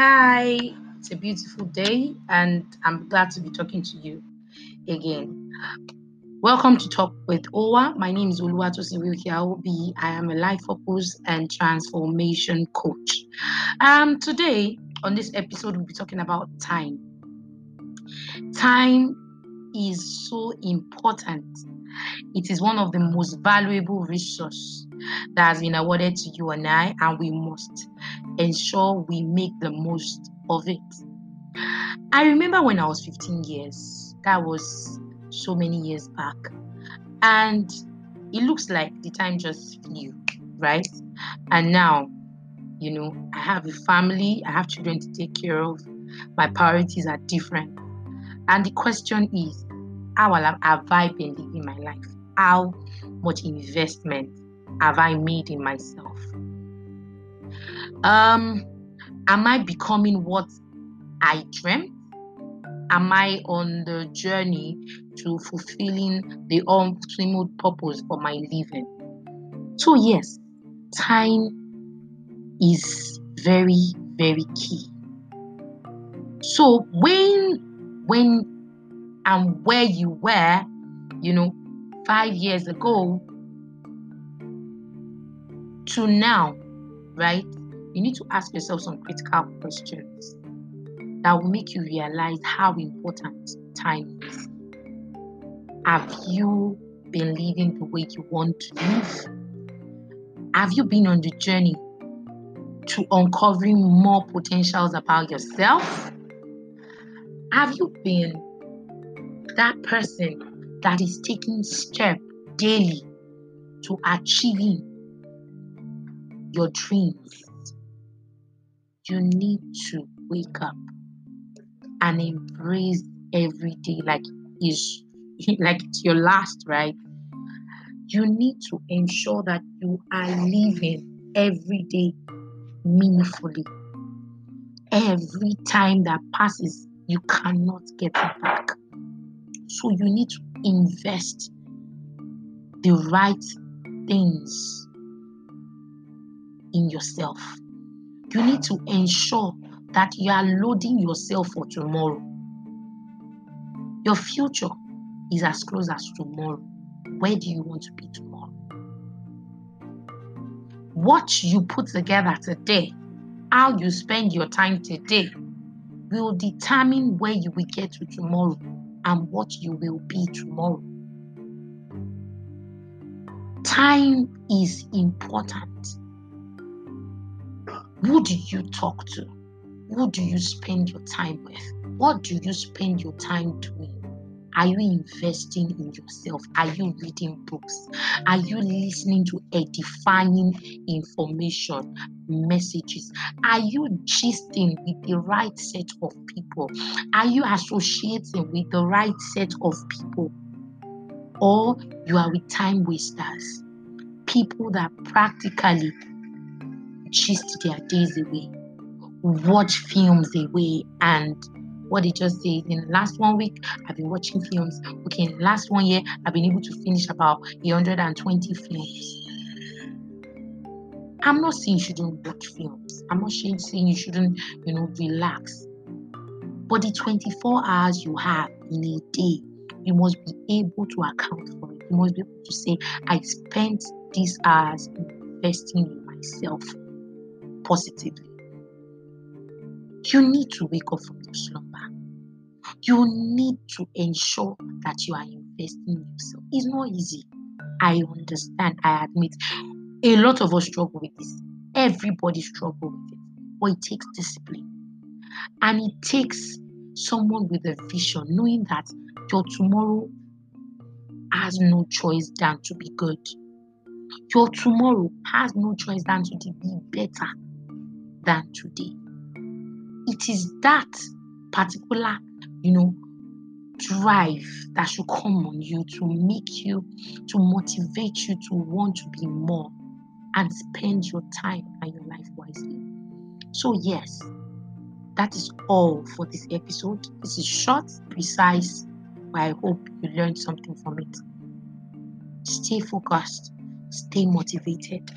Hi, it's a beautiful day, and I'm glad to be talking to you again. Welcome to Talk with Owa. My name is Oluwatosin Wilkie I am a life purpose and transformation coach. Um, today on this episode, we'll be talking about time. Time is so important. It is one of the most valuable resources that has been awarded to you and I, and we must ensure we make the most of it. I remember when I was 15 years, that was so many years back, and it looks like the time just flew, right? And now, you know, I have a family, I have children to take care of, my priorities are different. And the question is, how have I been living my life? How much investment have I made in myself? Um, am I becoming what I dreamt? Am I on the journey to fulfilling the ultimate purpose for my living? So, yes, time is very, very key. So, when, when and where you were, you know, five years ago to now, right? You need to ask yourself some critical questions that will make you realize how important time is. Have you been living the way you want to live? Have you been on the journey to uncovering more potentials about yourself? Have you been that person that is taking steps daily to achieving your dreams? You need to wake up and embrace every day like is like it's your last, right? You need to ensure that you are living every day meaningfully. Every time that passes, you cannot get it back. So you need to invest the right things in yourself. You need to ensure that you are loading yourself for tomorrow. Your future is as close as tomorrow. Where do you want to be tomorrow? What you put together today, how you spend your time today, will determine where you will get to tomorrow and what you will be tomorrow. Time is important. Who do you talk to? Who do you spend your time with? What do you spend your time doing? Are you investing in yourself? Are you reading books? Are you listening to edifying information, messages? Are you gisting with the right set of people? Are you associating with the right set of people? Or you are with time wasters, people that practically gist their days away, watch films away, and what they just say in the last one week i've been watching films. Okay in the last one year i've been able to finish about 120 films. I'm not saying you shouldn't watch films. I'm not saying you shouldn't you know relax. But the 24 hours you have in a day you must be able to account for it. You must be able to say i spent these hours investing in myself positively you need to wake up from your slumber you need to ensure that you are investing in yourself. It's not easy. I understand, I admit. A lot of us struggle with this. Everybody struggles with it. But it takes discipline. And it takes someone with a vision, knowing that your tomorrow has no choice than to be good. Your tomorrow has no choice than to be better than today. It is that particular you know, drive that should come on you to make you, to motivate you to want to be more and spend your time and your life wisely. So, yes, that is all for this episode. This is short, precise, but I hope you learned something from it. Stay focused, stay motivated.